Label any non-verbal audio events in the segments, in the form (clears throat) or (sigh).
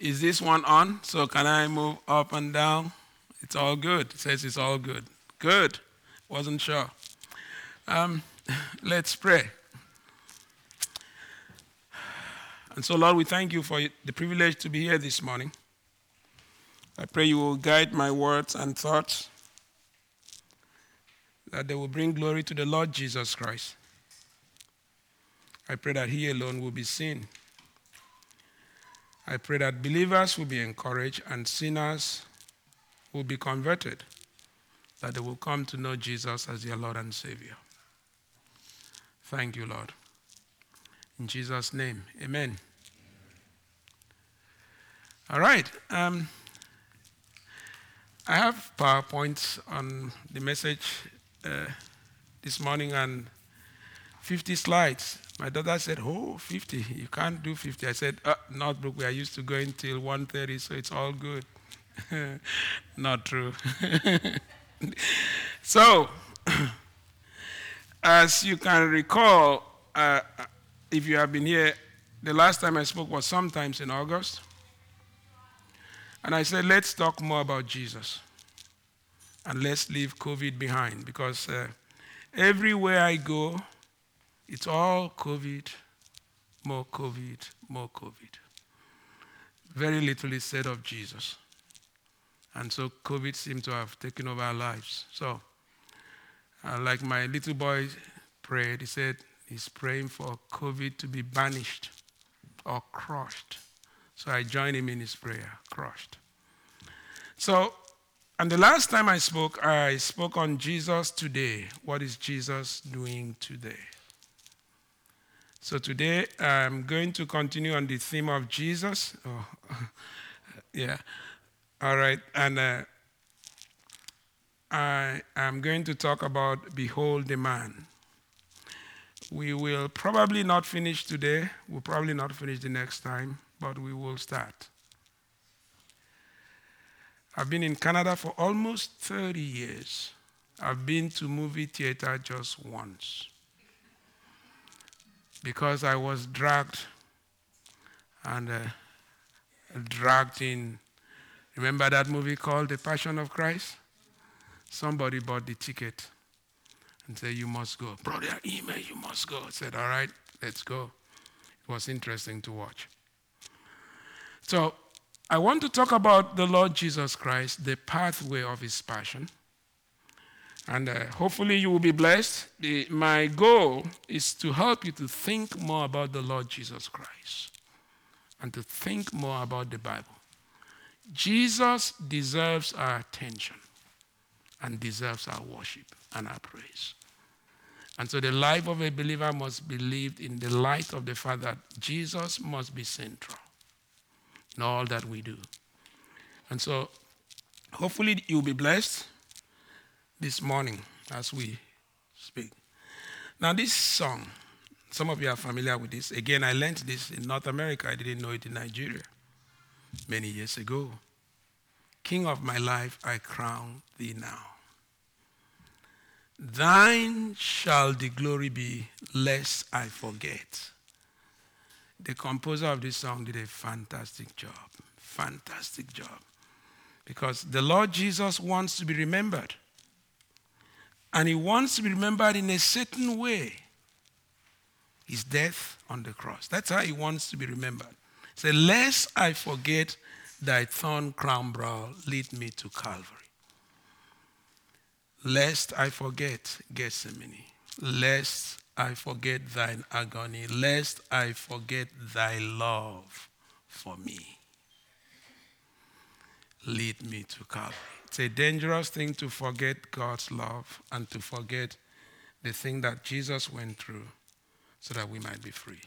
Is this one on? So can I move up and down? It's all good. It says it's all good. Good. Wasn't sure. Um, (laughs) let's pray. And so, Lord, we thank you for the privilege to be here this morning. I pray you will guide my words and thoughts, that they will bring glory to the Lord Jesus Christ. I pray that He alone will be seen. I pray that believers will be encouraged and sinners will be converted, that they will come to know Jesus as their Lord and Savior. Thank you, Lord. In Jesus' name, amen. All right. Um, I have PowerPoints on the message uh, this morning and 50 slides. My daughter said, "Oh, 50! You can't do 50." I said, uh, "Northbrook, we are used to going till 1:30, so it's all good." (laughs) Not true. (laughs) so, (clears throat) as you can recall, uh, if you have been here, the last time I spoke was sometimes in August. And I said, let's talk more about Jesus. And let's leave COVID behind because uh, everywhere I go, it's all COVID, more COVID, more COVID. Very little is said of Jesus. And so COVID seemed to have taken over our lives. So, uh, like my little boy prayed, he said he's praying for COVID to be banished or crushed. So I joined him in his prayer, crushed. So, and the last time I spoke, I spoke on Jesus today. What is Jesus doing today? So today I'm going to continue on the theme of Jesus. Oh, (laughs) yeah. All right. And uh, I am going to talk about Behold the Man. We will probably not finish today. We'll probably not finish the next time, but we will start. I've been in Canada for almost 30 years. I've been to movie theater just once because I was dragged and uh, dragged in. Remember that movie called The Passion of Christ? Somebody bought the ticket and said, You must go. Brother, email, you must go. I said, All right, let's go. It was interesting to watch. So, I want to talk about the Lord Jesus Christ, the pathway of his passion. And uh, hopefully you will be blessed. The, my goal is to help you to think more about the Lord Jesus Christ and to think more about the Bible. Jesus deserves our attention and deserves our worship and our praise. And so the life of a believer must be lived in the light of the fact that Jesus must be central in all that we do. And so hopefully you'll be blessed this morning as we speak. Now, this song, some of you are familiar with this. Again, I learned this in North America. I didn't know it in Nigeria many years ago. King of my life, I crown thee now. Thine shall the glory be, lest I forget. The composer of this song did a fantastic job. Fantastic job. Because the Lord Jesus wants to be remembered. And he wants to be remembered in a certain way. His death on the cross. That's how he wants to be remembered. Say, lest I forget thy thorn crown brow, lead me to Calvary. Lest I forget Gethsemane. Lest I forget thine agony. Lest I forget thy love for me. Lead me to Calvary. It's a dangerous thing to forget God's love and to forget the thing that Jesus went through so that we might be free.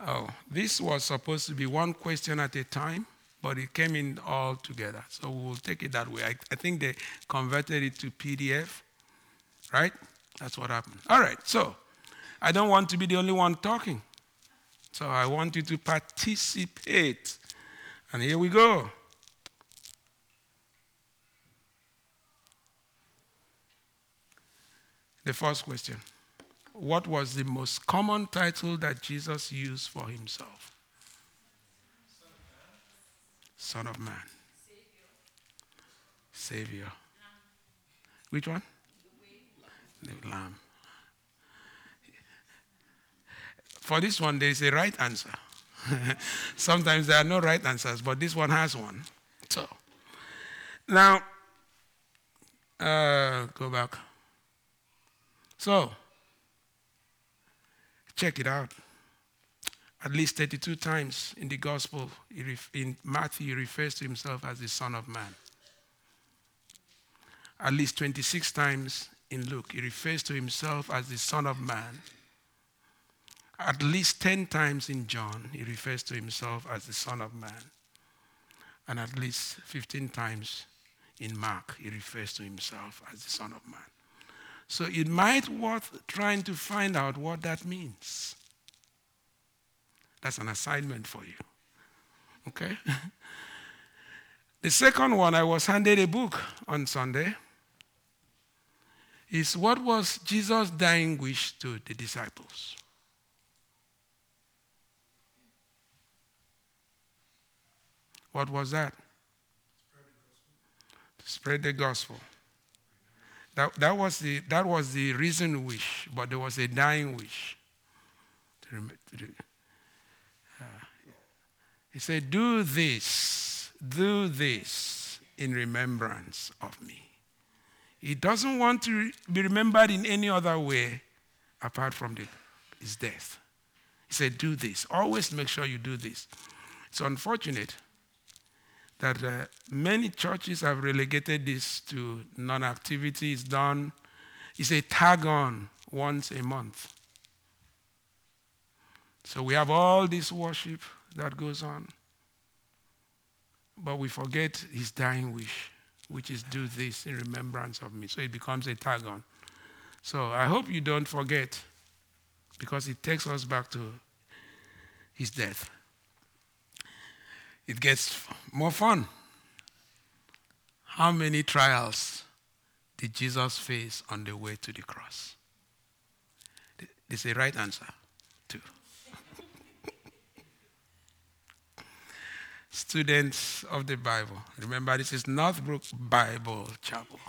Oh, this was supposed to be one question at a time, but it came in all together. So we'll take it that way. I, I think they converted it to PDF, right? That's what happened. All right, so I don't want to be the only one talking. So I want you to participate. And here we go. The first question What was the most common title that Jesus used for himself? Son of Man? Savior. Which one? The Lamb. For this one, there is a right answer. (laughs) Sometimes there are no right answers, but this one has one. So, now, uh, go back. So, check it out. At least 32 times in the gospel, in Matthew, he refers to himself as the Son of Man. At least 26 times in Luke, he refers to himself as the Son of Man. At least 10 times in John, he refers to himself as the Son of Man. And at least 15 times in Mark, he refers to himself as the Son of Man. So it might worth trying to find out what that means. That's an assignment for you. Okay? (laughs) the second one, I was handed a book on Sunday. Is what was Jesus' dying wish to the disciples? What was that? Spread the gospel. That, that, was the, that was the reason wish, but there was a dying wish. He said, Do this, do this in remembrance of me. He doesn't want to be remembered in any other way apart from the, his death. He said, Do this. Always make sure you do this. It's unfortunate that uh, many churches have relegated this to non activity. It's done, it's a tag on once a month. So we have all this worship that goes on, but we forget his dying wish, which is do this in remembrance of me. So it becomes a tag on. So I hope you don't forget because it takes us back to his death it gets more fun. How many trials did Jesus face on the way to the cross? There's a right answer, too. (laughs) Students of the Bible, remember this is Northbrook Bible Chapel.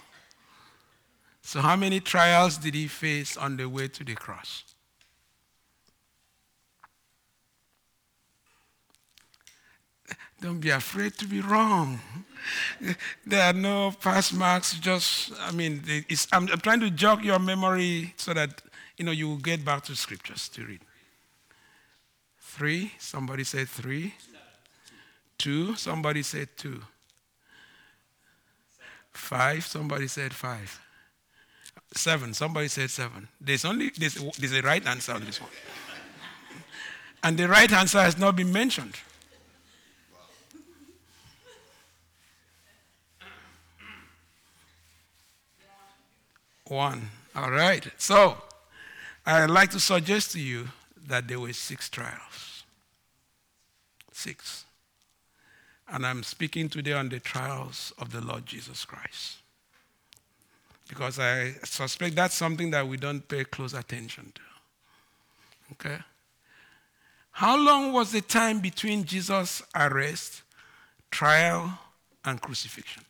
So, how many trials did he face on the way to the cross? Don't be afraid to be wrong. There are no pass marks. Just, I mean, I'm, I'm trying to jog your memory so that you know you will get back to scriptures to read. Three. Somebody said three. Two. Somebody said two. Five. Somebody said five. Seven. Somebody said seven. There's only there's, there's a right answer on this one. And the right answer has not been mentioned. One. All right. So, I'd like to suggest to you that there were six trials. Six. And I'm speaking today on the trials of the Lord Jesus Christ. Because I suspect that's something that we don't pay close attention to. Okay? How long was the time between Jesus' arrest, trial, and crucifixion?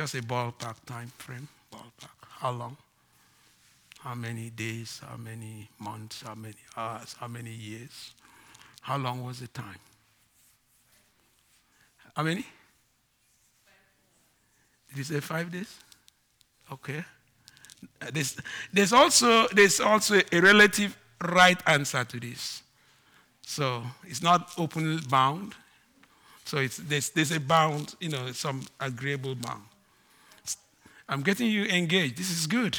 Just a ballpark time frame. Ballpark. How long? How many days? How many months? How many hours? How many years? How long was the time? How many? Did you say five days? Okay. There's, there's, also, there's also a relative right answer to this. So it's not open bound. So it's, there's, there's a bound, you know, some agreeable bound. I'm getting you engaged. This is good.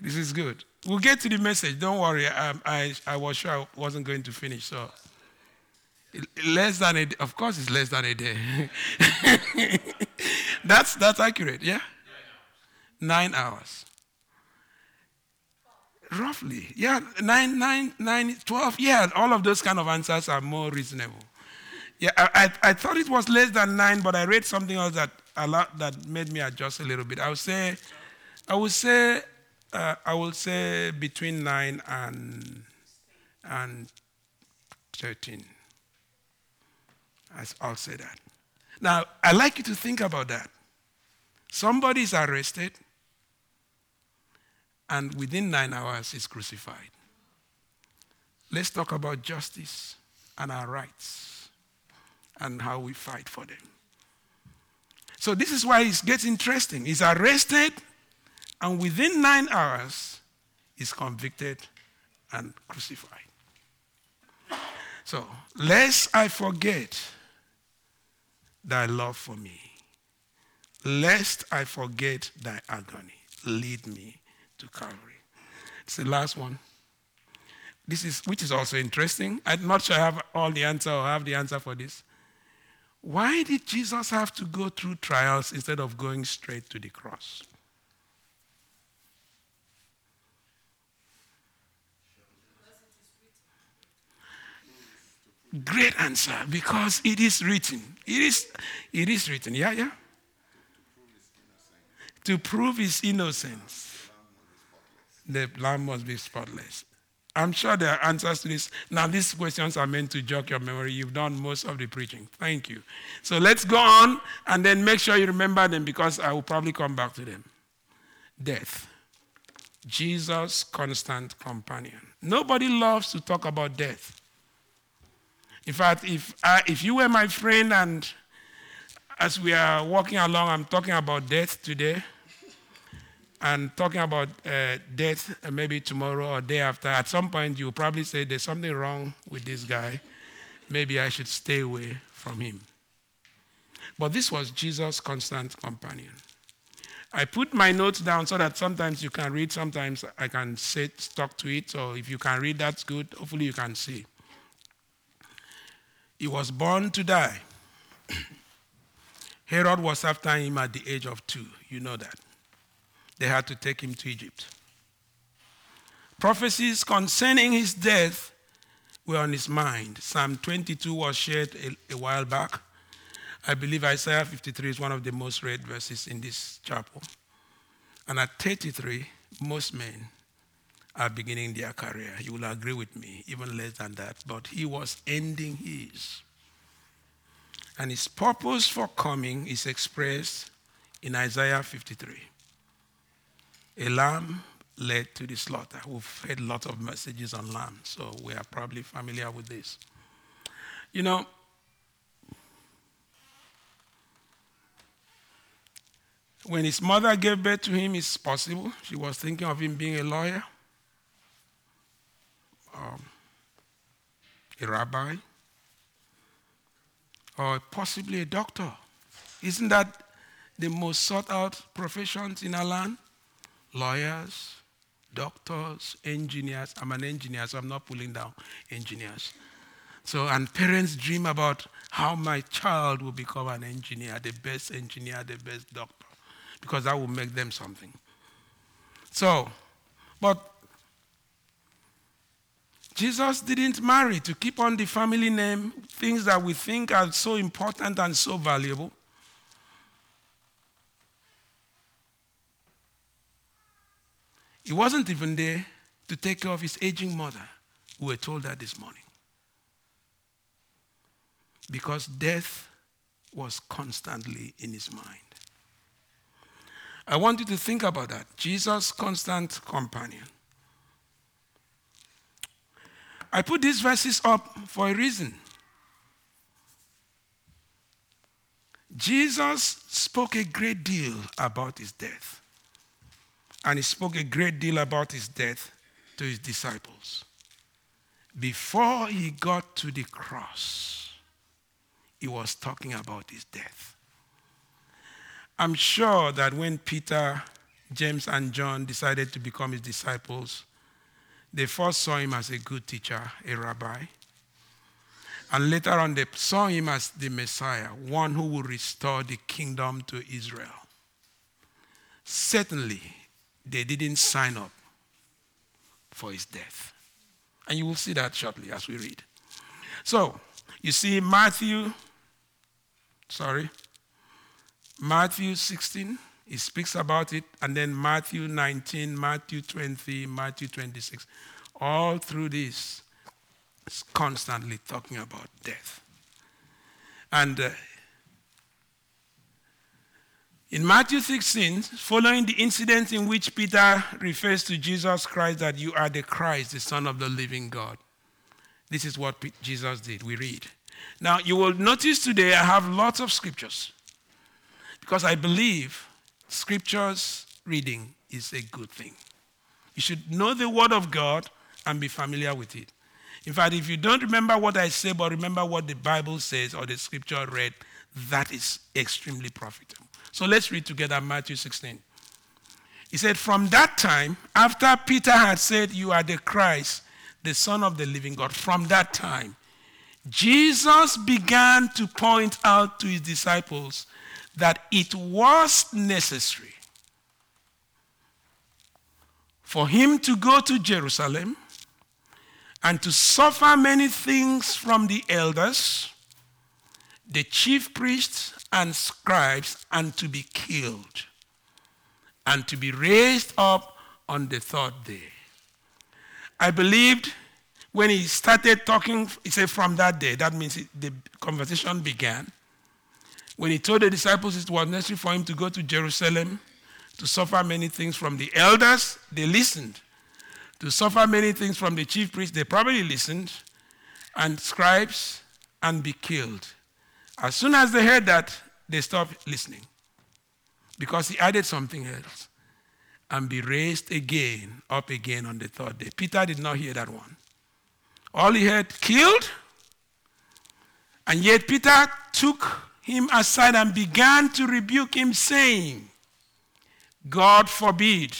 this is good. We'll get to the message. Don't worry. I, I, I was sure I wasn't going to finish. So, less than a. Of course, it's less than a day. (laughs) that's, that's accurate, yeah? Nine hours. Roughly. Yeah, nine, nine, nine, 12. Yeah, all of those kind of answers are more reasonable. Yeah, I, I, I thought it was less than nine, but I read something else that a lot that made me adjust a little bit. I would say, I would say, uh, I would say between nine and and thirteen. I'll say that. Now, I'd like you to think about that. Somebody is arrested, and within nine hours is crucified. Let's talk about justice and our rights and how we fight for them. So, this is why it gets interesting. He's arrested, and within nine hours, he's convicted and crucified. So, lest I forget thy love for me, lest I forget thy agony, lead me to Calvary. It's the last one. This is, which is also interesting. I'm not sure I have all the answer or have the answer for this. Why did Jesus have to go through trials instead of going straight to the cross? Great answer because it is written. It is, it is written. Yeah, yeah. To prove his innocence, the lamb must be spotless. I'm sure there are answers to this. Now, these questions are meant to jog your memory. You've done most of the preaching. Thank you. So let's go on and then make sure you remember them because I will probably come back to them. Death. Jesus' constant companion. Nobody loves to talk about death. In fact, if, I, if you were my friend and as we are walking along, I'm talking about death today and talking about uh, death uh, maybe tomorrow or day after, at some point you'll probably say, There's something wrong with this guy. Maybe I should stay away from him. But this was Jesus' constant companion. I put my notes down so that sometimes you can read, sometimes I can sit, talk to it. So if you can read, that's good. Hopefully, you can see. He was born to die. (clears throat) Herod was after him at the age of two. You know that they had to take him to Egypt. Prophecies concerning his death were on his mind. Psalm 22 was shared a, a while back. I believe Isaiah 53 is one of the most read verses in this chapel. And at 33, most men are beginning their career. You will agree with me, even less than that. But he was ending his. And his purpose for coming is expressed in Isaiah 53 a lamb led to the slaughter. We've heard lots of messages on lamb, so we are probably familiar with this. You know, when his mother gave birth to him, it's possible she was thinking of him being a lawyer, um, a rabbi, or possibly a doctor. Isn't that the most sought out professions in our land? Lawyers, doctors, engineers. I'm an engineer, so I'm not pulling down engineers. So, and parents dream about how my child will become an engineer, the best engineer, the best doctor, because that will make them something. So, but Jesus didn't marry to keep on the family name, things that we think are so important and so valuable. He wasn't even there to take care of his aging mother. We were told that this morning. Because death was constantly in his mind. I want you to think about that. Jesus' constant companion. I put these verses up for a reason. Jesus spoke a great deal about his death. And he spoke a great deal about his death to his disciples. Before he got to the cross, he was talking about his death. I'm sure that when Peter, James, and John decided to become his disciples, they first saw him as a good teacher, a rabbi. And later on, they saw him as the Messiah, one who will restore the kingdom to Israel. Certainly, they didn't sign up for his death. And you will see that shortly as we read. So, you see, Matthew, sorry, Matthew 16, he speaks about it, and then Matthew 19, Matthew 20, Matthew 26. All through this, it's constantly talking about death. And uh, in Matthew 16, following the incident in which Peter refers to Jesus Christ that you are the Christ, the Son of the living God, this is what Jesus did. We read. Now, you will notice today I have lots of scriptures because I believe scriptures reading is a good thing. You should know the Word of God and be familiar with it. In fact, if you don't remember what I say, but remember what the Bible says or the scripture read, that is extremely profitable. So let's read together Matthew 16. He said, From that time, after Peter had said, You are the Christ, the Son of the living God, from that time, Jesus began to point out to his disciples that it was necessary for him to go to Jerusalem and to suffer many things from the elders, the chief priests, and scribes, and to be killed, and to be raised up on the third day. I believed when he started talking, he said, from that day, that means the conversation began. When he told the disciples it was necessary for him to go to Jerusalem to suffer many things from the elders, they listened to suffer many things from the chief priests, they probably listened, and scribes, and be killed. As soon as they heard that, they stopped listening because he added something else and be raised again, up again on the third day. Peter did not hear that one. All he heard, killed, and yet Peter took him aside and began to rebuke him, saying, God forbid,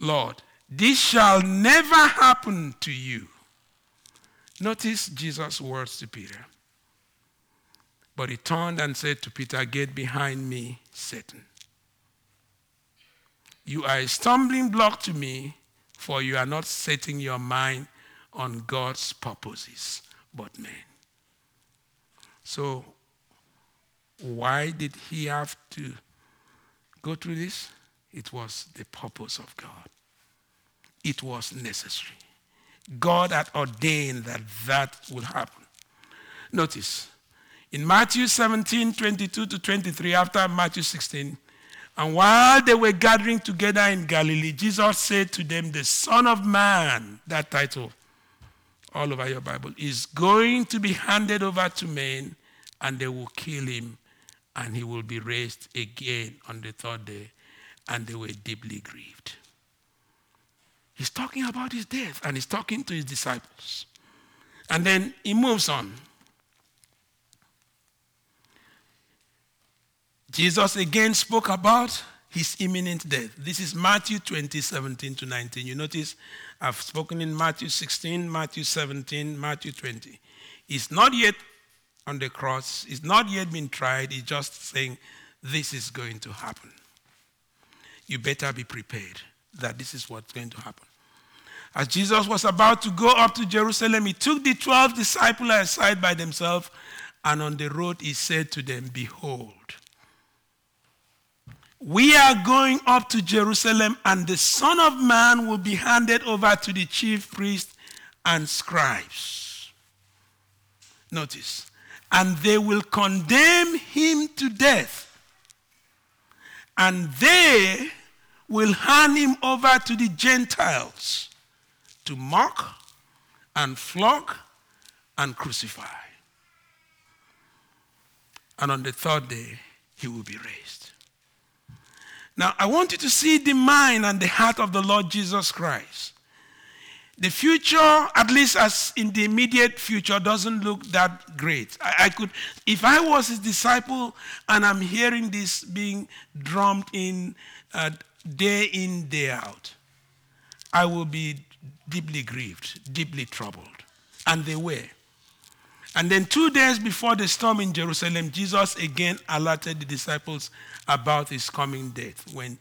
Lord, this shall never happen to you. Notice Jesus' words to Peter. But he turned and said to Peter, Get behind me, Satan. You are a stumbling block to me, for you are not setting your mind on God's purposes, but men. So, why did he have to go through this? It was the purpose of God it was necessary. God had ordained that that would happen. Notice, in Matthew 17, 22 to 23, after Matthew 16, and while they were gathering together in Galilee, Jesus said to them, The Son of Man, that title, all over your Bible, is going to be handed over to men, and they will kill him, and he will be raised again on the third day. And they were deeply grieved. He's talking about his death and he's talking to his disciples. And then he moves on. Jesus again spoke about his imminent death. This is Matthew 20, 17 to 19. You notice I've spoken in Matthew 16, Matthew 17, Matthew 20. He's not yet on the cross, he's not yet been tried. He's just saying, This is going to happen. You better be prepared that this is what's going to happen. As Jesus was about to go up to Jerusalem, he took the 12 disciples aside by themselves, and on the road he said to them, Behold, we are going up to Jerusalem, and the Son of Man will be handed over to the chief priests and scribes. Notice, and they will condemn him to death, and they will hand him over to the Gentiles to mock and flog and crucify. And on the third day, he will be raised. Now, I want you to see the mind and the heart of the Lord Jesus Christ. The future, at least as in the immediate future, doesn't look that great. I, I, could, if I was his disciple and I'm hearing this being drummed in uh, day in, day out, I will be deeply grieved, deeply troubled. And they were. And then two days before the storm in Jerusalem, Jesus again alerted the disciples about his coming death. When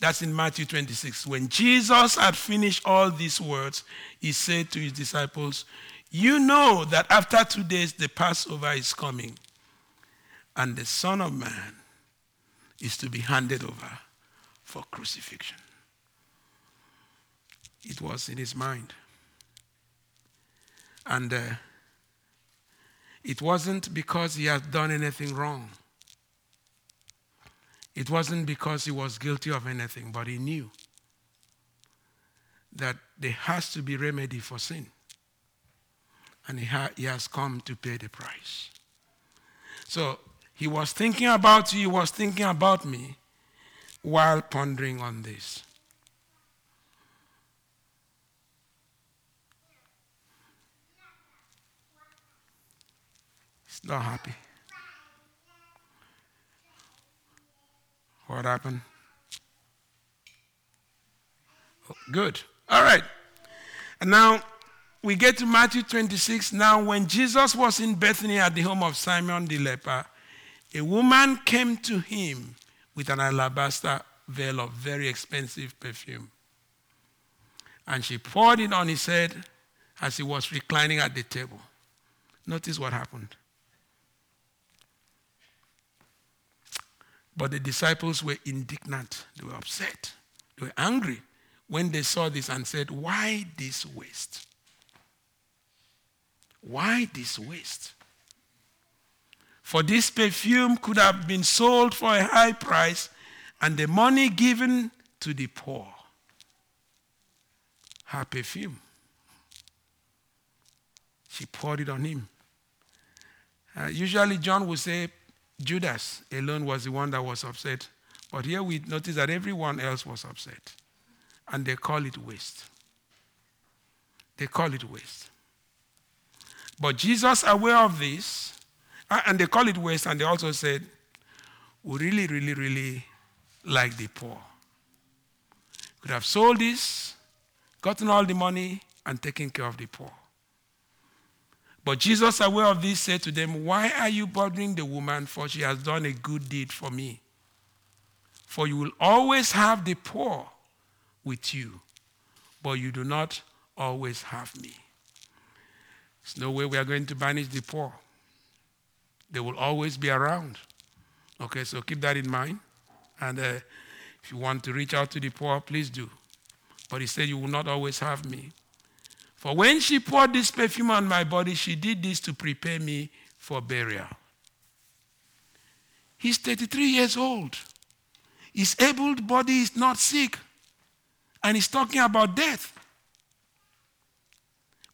that's in Matthew 26. When Jesus had finished all these words, he said to his disciples, You know that after two days the Passover is coming, and the Son of Man is to be handed over for crucifixion. It was in his mind. And uh, it wasn't because he had done anything wrong. It wasn't because he was guilty of anything, but he knew that there has to be remedy for sin. And he, ha- he has come to pay the price. So he was thinking about you, he was thinking about me while pondering on this. Not happy. What happened? Oh, good. All right. And now we get to Matthew 26. Now, when Jesus was in Bethany at the home of Simon the leper, a woman came to him with an alabaster veil of very expensive perfume. And she poured it on his head as he was reclining at the table. Notice what happened. But the disciples were indignant, they were upset, they were angry when they saw this and said, Why this waste? Why this waste? For this perfume could have been sold for a high price and the money given to the poor. Her perfume. She poured it on him. Uh, usually, John would say Judas alone was the one that was upset. But here we notice that everyone else was upset. And they call it waste. They call it waste. But Jesus, aware of this, and they call it waste, and they also said, We really, really, really like the poor. Could have sold this, gotten all the money, and taken care of the poor. But Jesus, aware of this, said to them, Why are you bothering the woman? For she has done a good deed for me. For you will always have the poor with you, but you do not always have me. There's no way we are going to banish the poor. They will always be around. Okay, so keep that in mind. And uh, if you want to reach out to the poor, please do. But he said, You will not always have me. For when she poured this perfume on my body, she did this to prepare me for burial. He's 33 years old. His able body is not sick. And he's talking about death.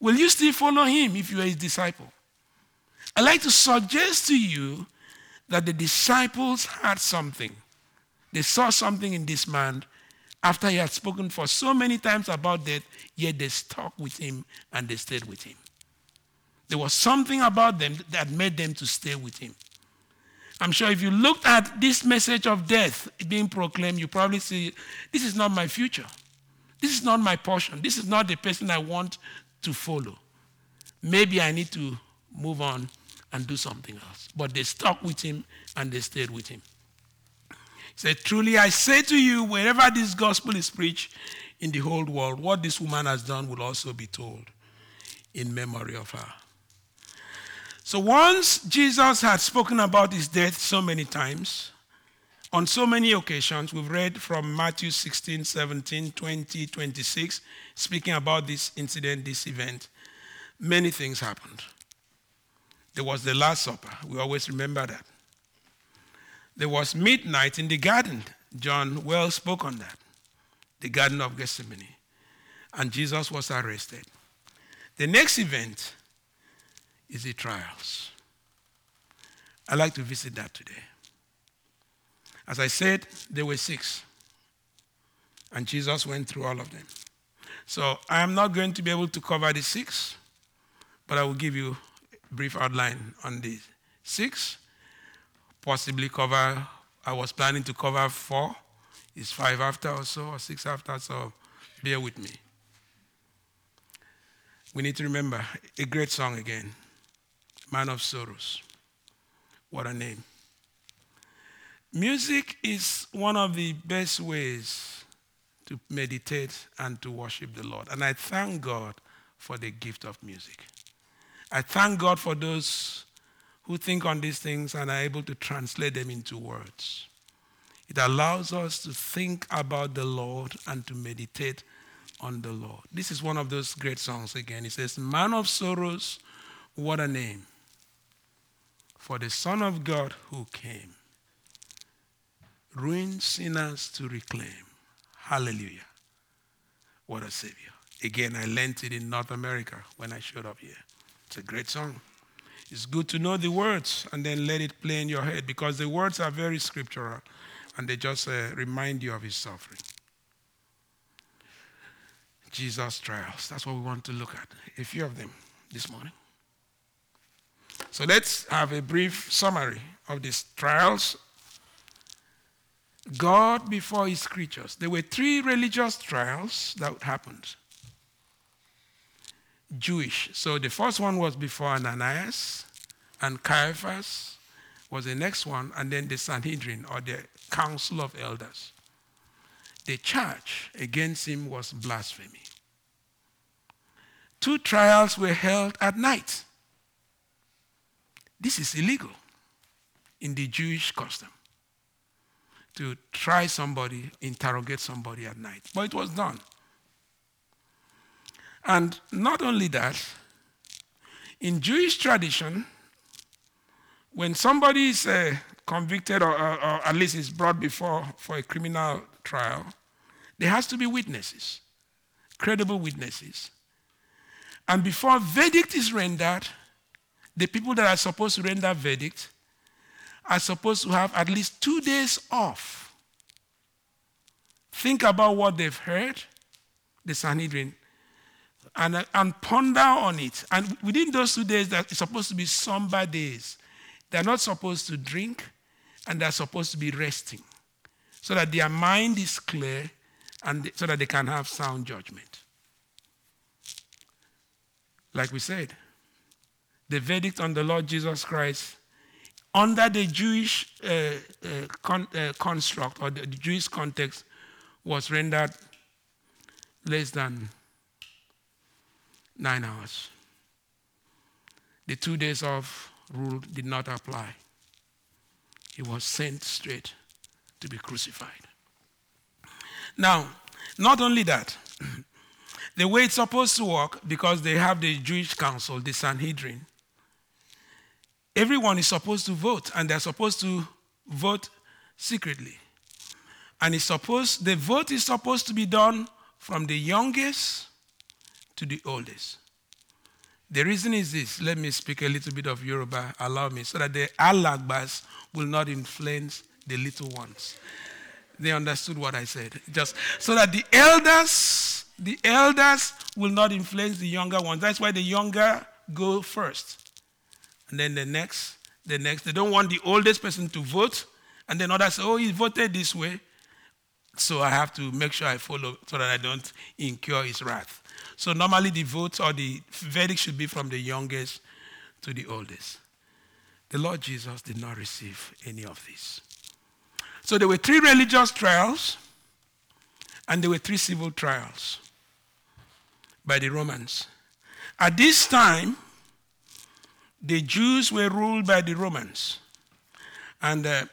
Will you still follow him if you are his disciple? I'd like to suggest to you that the disciples had something. They saw something in this man after he had spoken for so many times about death, yet they stuck with him and they stayed with him. There was something about them that made them to stay with him. I'm sure if you looked at this message of death being proclaimed, you probably see this is not my future. This is not my portion. This is not the person I want to follow. Maybe I need to move on and do something else. But they stuck with him and they stayed with him. Said, Truly I say to you, wherever this gospel is preached in the whole world, what this woman has done will also be told in memory of her. So once Jesus had spoken about his death so many times, on so many occasions, we've read from Matthew 16, 17, 20, 26, speaking about this incident, this event. Many things happened. There was the Last Supper. We always remember that. There was midnight in the garden. John well spoke on that. The Garden of Gethsemane. And Jesus was arrested. The next event is the trials. I'd like to visit that today. As I said, there were six. And Jesus went through all of them. So I am not going to be able to cover the six, but I will give you a brief outline on the six possibly cover, I was planning to cover four. It's five after or so, or six after, so bear with me. We need to remember a great song again Man of Sorrows. What a name. Music is one of the best ways to meditate and to worship the Lord. And I thank God for the gift of music. I thank God for those who think on these things and are able to translate them into words. It allows us to think about the Lord and to meditate on the Lord. This is one of those great songs again. It says, Man of sorrows, what a name. for the Son of God who came, ruined sinners to reclaim. Hallelujah. What a Savior. Again, I learned it in North America when I showed up here. It's a great song. It's good to know the words and then let it play in your head because the words are very scriptural and they just uh, remind you of his suffering. Jesus' trials. That's what we want to look at. A few of them this morning. So let's have a brief summary of these trials. God before his creatures. There were three religious trials that happened. Jewish. So the first one was before Ananias, and Caiaphas was the next one, and then the Sanhedrin or the Council of Elders. The charge against him was blasphemy. Two trials were held at night. This is illegal in the Jewish custom to try somebody, interrogate somebody at night. But it was done. And not only that, in Jewish tradition, when somebody is uh, convicted or, or, or, at least is brought before for a criminal trial, there has to be witnesses, credible witnesses. And before verdict is rendered, the people that are supposed to render verdict are supposed to have at least two days off. Think about what they've heard, the Sanhedrin, and, and ponder on it. And within those two days, that it's supposed to be somber days. They're not supposed to drink, and they're supposed to be resting so that their mind is clear and so that they can have sound judgment. Like we said, the verdict on the Lord Jesus Christ under the Jewish uh, uh, con- uh, construct or the Jewish context was rendered less than nine hours. The two days of rule did not apply. He was sent straight to be crucified. Now, not only that, (clears throat) the way it's supposed to work, because they have the Jewish council, the Sanhedrin, everyone is supposed to vote, and they're supposed to vote secretly. And it's supposed, the vote is supposed to be done from the youngest to the oldest. The reason is this. Let me speak a little bit of Yoruba, allow me, so that the alagbas will not influence the little ones. They understood what I said. Just so that the elders, the elders will not influence the younger ones. That's why the younger go first. And then the next, the next. They don't want the oldest person to vote. And then others say, oh, he voted this way. So I have to make sure I follow so that I don't incur his wrath. So normally the vote or the verdict should be from the youngest to the oldest. The Lord Jesus did not receive any of this. So there were three religious trials and there were three civil trials by the Romans. At this time, the Jews were ruled by the Romans. And uh,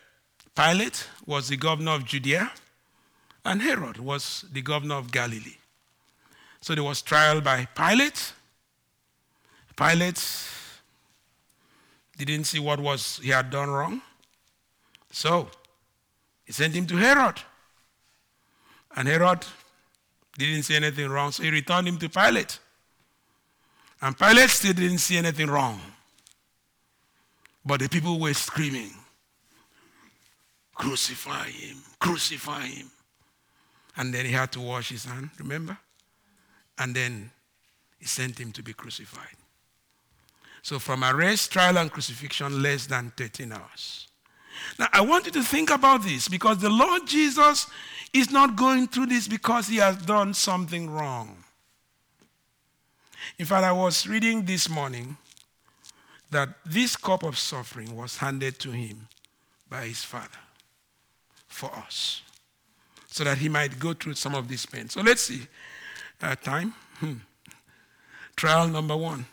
Pilate was the governor of Judea, and Herod was the governor of Galilee. So there was trial by Pilate. Pilate didn't see what was he had done wrong. So he sent him to Herod. And Herod didn't see anything wrong, so he returned him to Pilate. And Pilate still didn't see anything wrong. But the people were screaming, Crucify him, crucify him. And then he had to wash his hand, remember? And then he sent him to be crucified. So from arrest, trial, and crucifixion, less than 13 hours. Now, I want you to think about this because the Lord Jesus is not going through this because he has done something wrong. In fact, I was reading this morning that this cup of suffering was handed to him by his Father for us so that he might go through some of this pain. So let's see uh, time. Hmm. Trial number one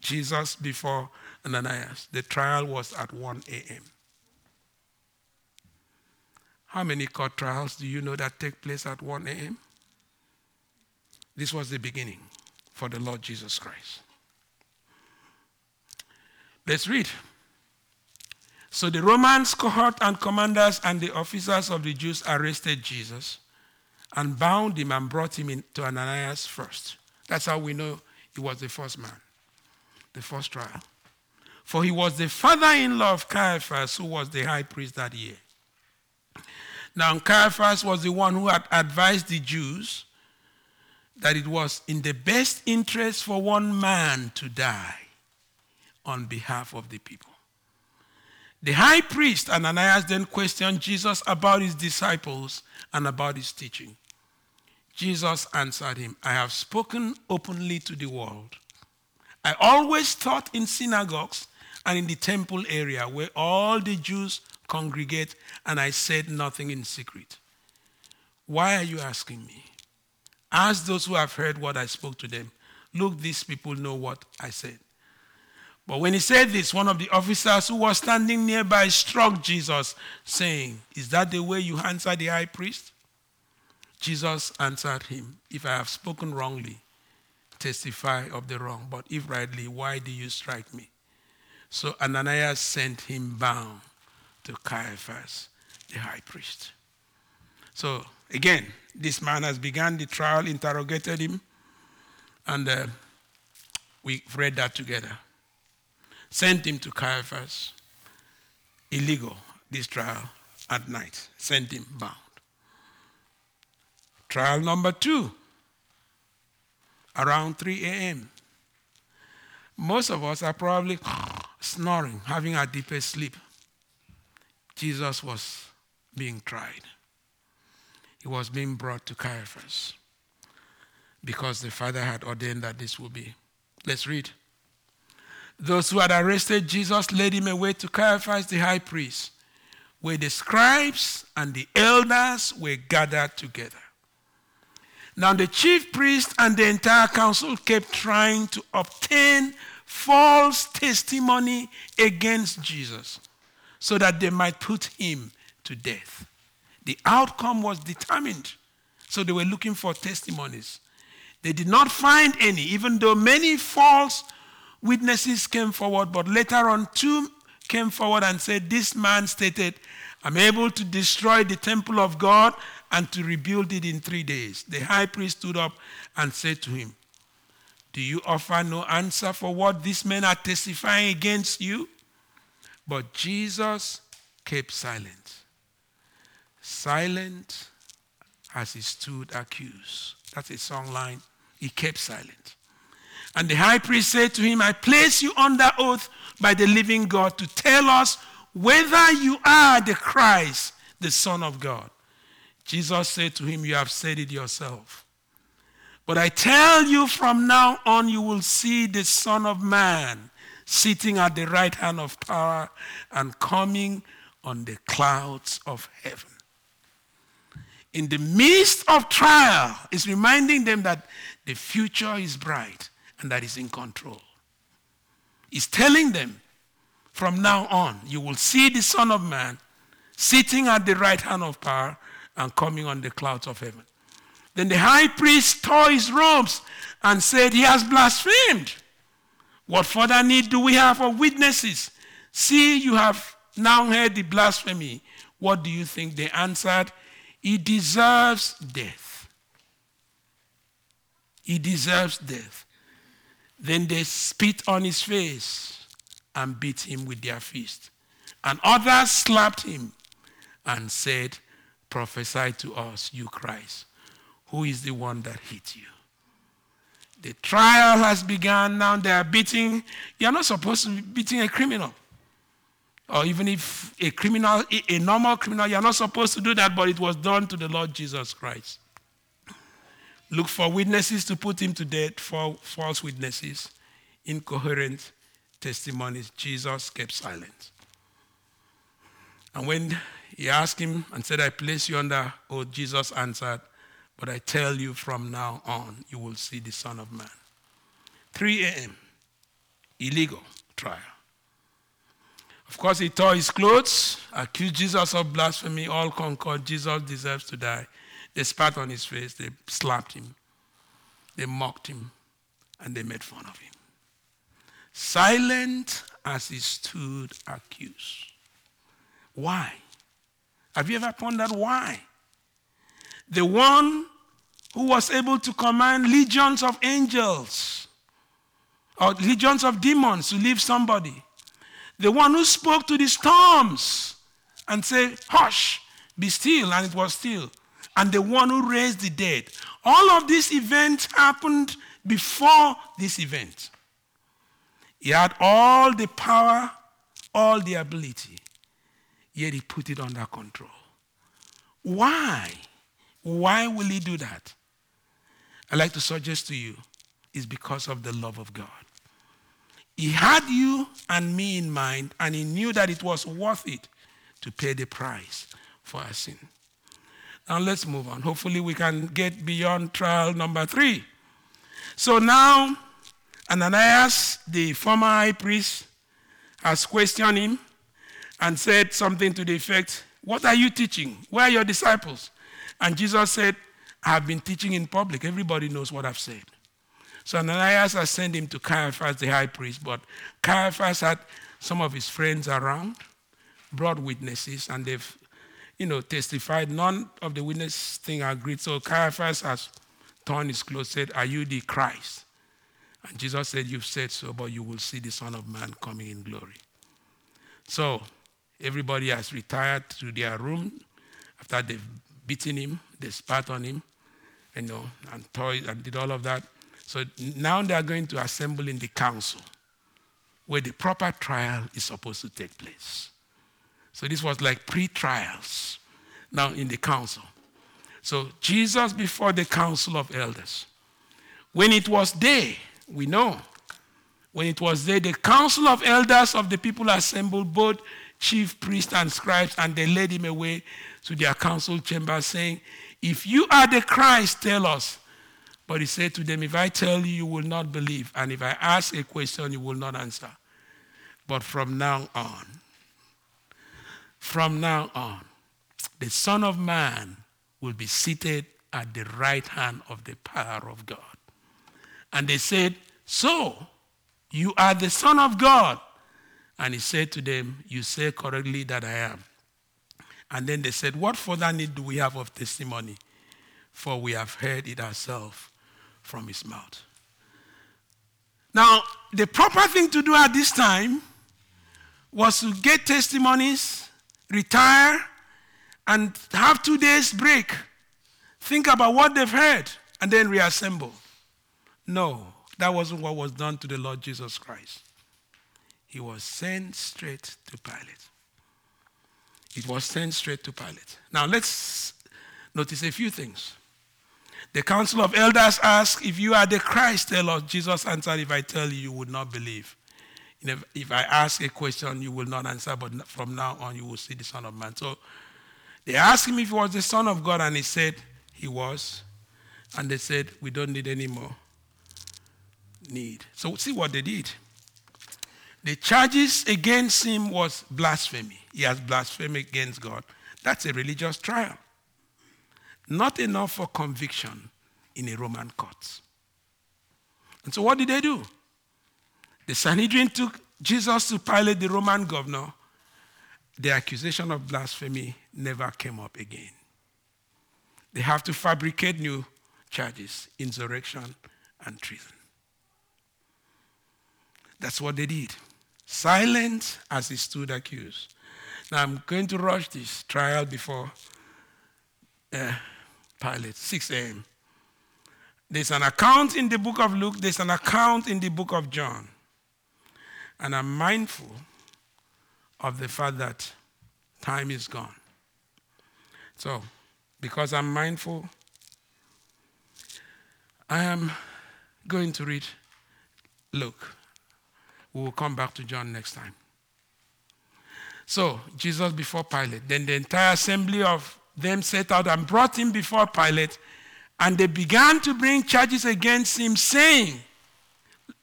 Jesus before Ananias. The trial was at 1 a.m. How many court trials do you know that take place at 1 a.m.? This was the beginning for the Lord Jesus Christ. Let's read. So the Romans cohort and commanders and the officers of the Jews arrested Jesus and bound him and brought him to Ananias first. That's how we know he was the first man, the first trial. For he was the father in law of Caiaphas, who was the high priest that year. Now, Caiaphas was the one who had advised the Jews that it was in the best interest for one man to die on behalf of the people. The high priest Ananias then questioned Jesus about his disciples and about his teaching. Jesus answered him, I have spoken openly to the world. I always taught in synagogues and in the temple area where all the Jews congregate, and I said nothing in secret. Why are you asking me? Ask those who have heard what I spoke to them. Look, these people know what I said. But when he said this, one of the officers who was standing nearby struck Jesus, saying, Is that the way you answer the high priest? Jesus answered him, If I have spoken wrongly, testify of the wrong. But if rightly, why do you strike me? So Ananias sent him bound to Caiaphas, the high priest. So again, this man has begun the trial, interrogated him, and uh, we read that together. Sent him to Caiaphas. Illegal, this trial at night. Sent him bound. Trial number two, around 3 a.m. Most of us are probably (sighs) snoring, having our deepest sleep. Jesus was being tried. He was being brought to Caiaphas because the Father had ordained that this would be. Let's read. Those who had arrested Jesus led him away to Caiaphas, the high priest, where the scribes and the elders were gathered together. Now, the chief priest and the entire council kept trying to obtain false testimony against Jesus so that they might put him to death. The outcome was determined. So they were looking for testimonies. They did not find any, even though many false witnesses came forward, but later on, two came forward and said, This man stated, I'm able to destroy the temple of God and to rebuild it in three days. The high priest stood up and said to him, Do you offer no answer for what these men are testifying against you? But Jesus kept silent. Silent as he stood accused. That's a song line. He kept silent. And the high priest said to him, I place you under oath by the living God to tell us whether you are the Christ, the Son of God. Jesus said to him, You have said it yourself. But I tell you from now on, you will see the Son of Man sitting at the right hand of power and coming on the clouds of heaven. In the midst of trial, is reminding them that the future is bright and that is in control. He's telling them from now on, you will see the Son of Man sitting at the right hand of power and coming on the clouds of heaven. Then the high priest tore his robes and said, He has blasphemed. What further need do we have of witnesses? See, you have now heard the blasphemy. What do you think? They answered, He deserves death. He deserves death. Then they spit on his face and beat him with their fist. And others slapped him and said, Prophesy to us, you Christ. Who is the one that hit you? The trial has begun. Now they are beating. You're not supposed to be beating a criminal. Or even if a criminal, a normal criminal, you're not supposed to do that, but it was done to the Lord Jesus Christ. Look for witnesses to put him to death, for false witnesses, incoherent testimonies. Jesus kept silent. And when he asked him and said, I place you under oath, Jesus answered, But I tell you from now on, you will see the Son of Man. 3 a.m., illegal trial. Of course, he tore his clothes, accused Jesus of blasphemy, all concord, Jesus deserves to die. They spat on his face, they slapped him, they mocked him, and they made fun of him. Silent as he stood accused. Why? Have you ever pondered why? The one who was able to command legions of angels or legions of demons to leave somebody. The one who spoke to the storms and said, Hush, be still, and it was still. And the one who raised the dead. All of these events happened before this event. He had all the power, all the ability, yet he put it under control. Why? Why will he do that? I'd like to suggest to you is because of the love of God. He had you and me in mind, and he knew that it was worth it to pay the price for our sin. Now let's move on. Hopefully, we can get beyond trial number three. So now, Ananias, the former high priest, has questioned him and said something to the effect What are you teaching? Where are your disciples? And Jesus said, I have been teaching in public. Everybody knows what I've said. So Ananias has sent him to Caiaphas, the high priest, but Caiaphas had some of his friends around, brought witnesses, and they've, you know, testified. None of the witness thing agreed. So Caiaphas has torn his clothes, said, Are you the Christ? And Jesus said, You've said so, but you will see the Son of Man coming in glory. So everybody has retired to their room after they've beaten him, they spat on him, you know, and toys and did all of that. So now they are going to assemble in the council where the proper trial is supposed to take place. So this was like pre trials now in the council. So Jesus before the council of elders. When it was day, we know, when it was day, the council of elders of the people assembled, both chief priests and scribes, and they led him away to their council chamber, saying, If you are the Christ, tell us. But he said to them, If I tell you, you will not believe. And if I ask a question, you will not answer. But from now on, from now on, the Son of Man will be seated at the right hand of the power of God. And they said, So, you are the Son of God. And he said to them, You say correctly that I am. And then they said, What further need do we have of testimony? For we have heard it ourselves from his mouth. Now, the proper thing to do at this time was to get testimonies, retire, and have two days break. Think about what they've heard and then reassemble. No, that wasn't what was done to the Lord Jesus Christ. He was sent straight to Pilate. It was sent straight to Pilate. Now let's notice a few things. The council of elders asked, If you are the Christ, tell us. Jesus answered, If I tell you, you would not believe. If I ask a question, you will not answer, but from now on, you will see the Son of Man. So they asked him if he was the Son of God, and he said he was. And they said, We don't need any more need. So see what they did. The charges against him was blasphemy. He has blasphemed against God. That's a religious trial. Not enough for conviction in a Roman court. And so what did they do? The Sanhedrin took Jesus to Pilate, the Roman governor. The accusation of blasphemy never came up again. They have to fabricate new charges insurrection and treason. That's what they did. Silent as he stood accused. Now I'm going to rush this trial before uh, Pilate, 6 a.m. There's an account in the book of Luke, there's an account in the book of John. And I'm mindful of the fact that time is gone. So, because I'm mindful, I am going to read Luke. We will come back to John next time. So, Jesus before Pilate. Then the entire assembly of them set out and brought him before Pilate, and they began to bring charges against him, saying,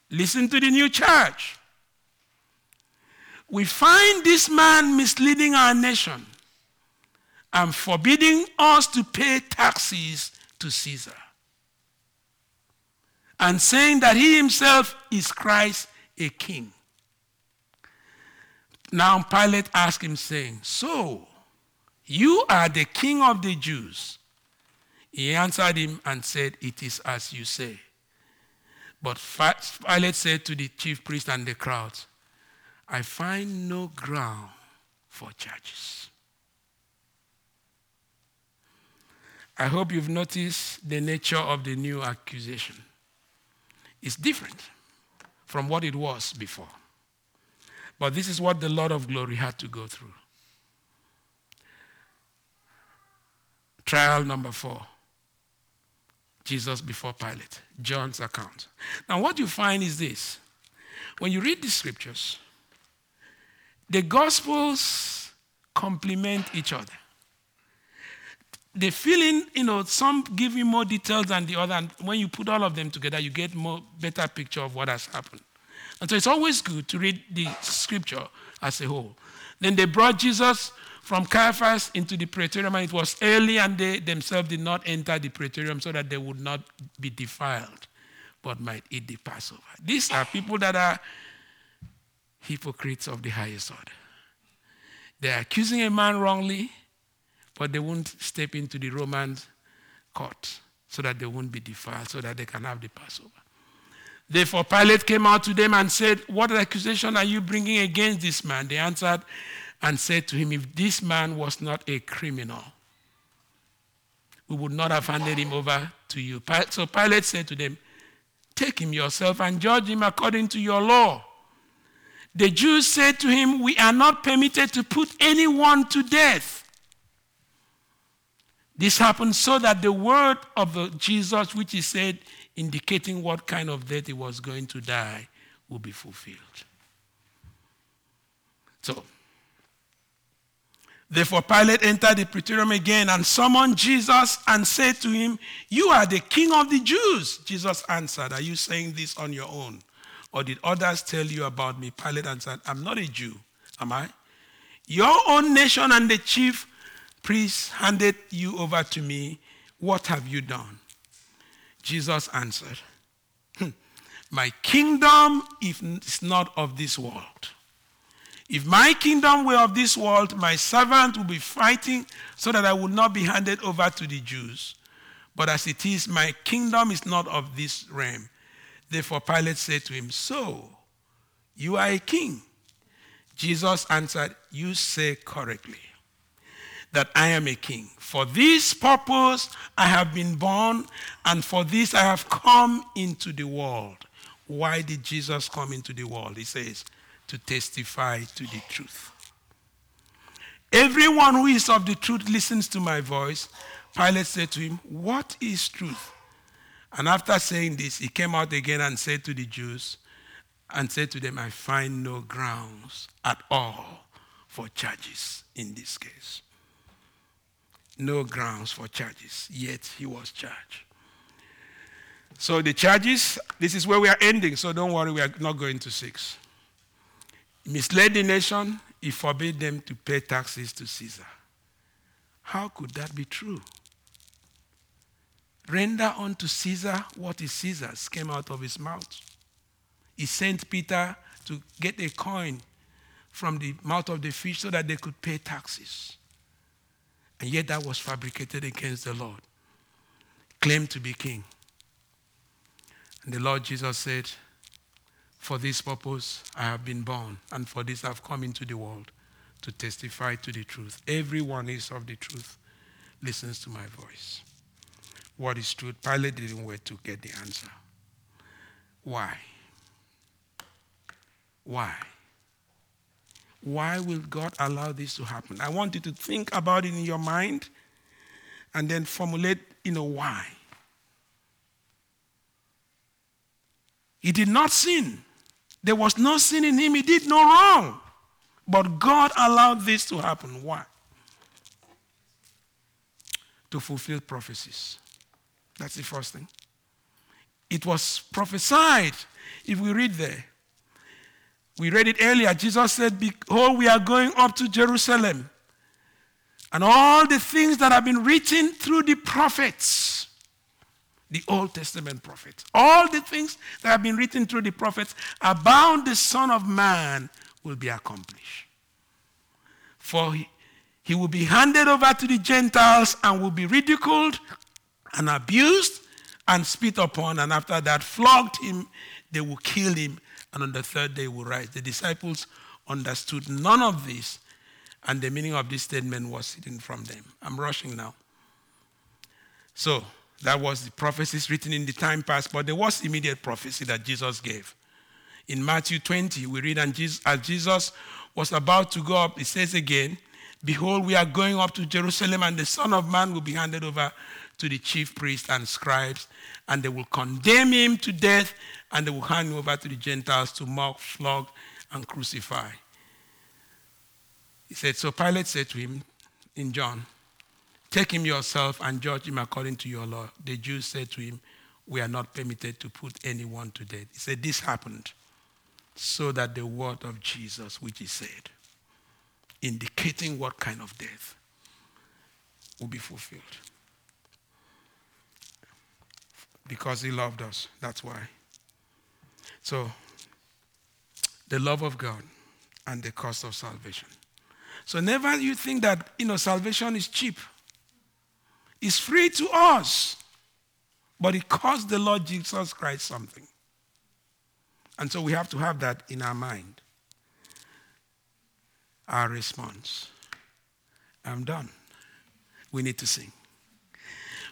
Listen to the new charge. We find this man misleading our nation and forbidding us to pay taxes to Caesar, and saying that he himself is Christ, a king. Now Pilate asked him, saying, So, you are the king of the Jews. He answered him and said, It is as you say. But Pilate said to the chief priest and the crowds, I find no ground for charges. I hope you've noticed the nature of the new accusation. It's different from what it was before. But this is what the Lord of glory had to go through. Trial number four Jesus before Pilate, John's account. Now, what you find is this when you read the scriptures, the Gospels complement each other. The feeling, you know, some give you more details than the other, and when you put all of them together, you get more better picture of what has happened. And so it's always good to read the scripture as a whole. Then they brought Jesus from Caiaphas into the praetorium, and it was early, and they themselves did not enter the praetorium so that they would not be defiled, but might eat the Passover. These are people that are hypocrites of the highest order. They're accusing a man wrongly, but they won't step into the Roman court so that they won't be defiled, so that they can have the Passover. Therefore, Pilate came out to them and said, What accusation are you bringing against this man? They answered and said to him, If this man was not a criminal, we would not have handed him over to you. So Pilate said to them, Take him yourself and judge him according to your law. The Jews said to him, We are not permitted to put anyone to death. This happened so that the word of Jesus, which he said, indicating what kind of death he was going to die, will be fulfilled. So, therefore, Pilate entered the praetorium again and summoned Jesus and said to him, You are the king of the Jews. Jesus answered, Are you saying this on your own? Or did others tell you about me? Pilate answered, I'm not a Jew, am I? Your own nation and the chief priests handed you over to me. What have you done? Jesus answered, hmm, My kingdom is not of this world. If my kingdom were of this world, my servant would be fighting so that I would not be handed over to the Jews. But as it is, my kingdom is not of this realm. Therefore, Pilate said to him, So, you are a king. Jesus answered, You say correctly that I am a king. For this purpose I have been born, and for this I have come into the world. Why did Jesus come into the world? He says, to testify to the truth. Everyone who is of the truth listens to my voice. Pilate said to him, What is truth? And after saying this, he came out again and said to the Jews, and said to them, I find no grounds at all for charges in this case no grounds for charges, yet he was charged. So the charges, this is where we are ending, so don't worry, we are not going to six. misled the nation, he forbade them to pay taxes to Caesar. How could that be true? Render unto Caesar what is Caesar's came out of his mouth. He sent Peter to get a coin from the mouth of the fish so that they could pay taxes. And yet that was fabricated against the Lord. Claimed to be king. And the Lord Jesus said, For this purpose I have been born, and for this I've come into the world to testify to the truth. Everyone is of the truth, listens to my voice. What is truth? Pilate didn't wait to get the answer. Why? Why? Why will God allow this to happen? I want you to think about it in your mind and then formulate, you know, why. He did not sin. There was no sin in him. He did no wrong. But God allowed this to happen. Why? To fulfill prophecies. That's the first thing. It was prophesied. If we read there, we read it earlier. Jesus said, Behold, we are going up to Jerusalem. And all the things that have been written through the prophets, the Old Testament prophets, all the things that have been written through the prophets about the Son of Man will be accomplished. For he, he will be handed over to the Gentiles and will be ridiculed and abused and spit upon, and after that, flogged him, they will kill him, and on the third day will rise. The disciples understood none of this, and the meaning of this statement was hidden from them. I'm rushing now. So, that was the prophecies written in the time past, but there was immediate prophecy that Jesus gave. In Matthew 20, we read, and Jesus, as Jesus was about to go up, he says again, Behold, we are going up to Jerusalem, and the Son of Man will be handed over to the chief priests and scribes, and they will condemn him to death, and they will hand over to the Gentiles to mock, flog, and crucify. He said, So Pilate said to him in John, Take him yourself and judge him according to your law. The Jews said to him, We are not permitted to put anyone to death. He said, This happened so that the word of Jesus, which he said, indicating what kind of death will be fulfilled. Because he loved us. That's why. So, the love of God and the cost of salvation. So, never you think that, you know, salvation is cheap. It's free to us. But it cost the Lord Jesus Christ something. And so we have to have that in our mind. Our response. I'm done. We need to sing.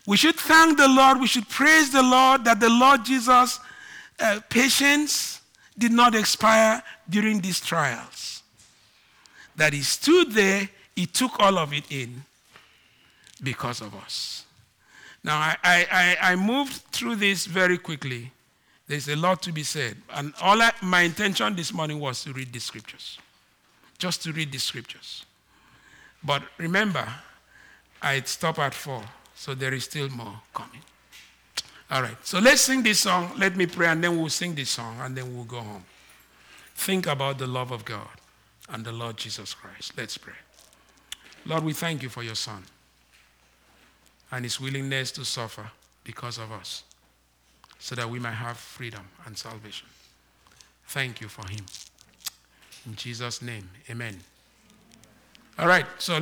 We should thank the Lord. We should praise the Lord that the Lord Jesus' uh, patience did not expire during these trials. That He stood there, He took all of it in because of us. Now, I, I, I moved through this very quickly. There's a lot to be said. And all I, my intention this morning was to read the scriptures, just to read the scriptures. But remember, I'd stop at four, so there is still more coming. All right, so let's sing this song. Let me pray, and then we'll sing this song, and then we'll go home. Think about the love of God and the Lord Jesus Christ. Let's pray. Lord, we thank you for your Son and his willingness to suffer because of us so that we might have freedom and salvation. Thank you for him. In Jesus' name, amen. All right, so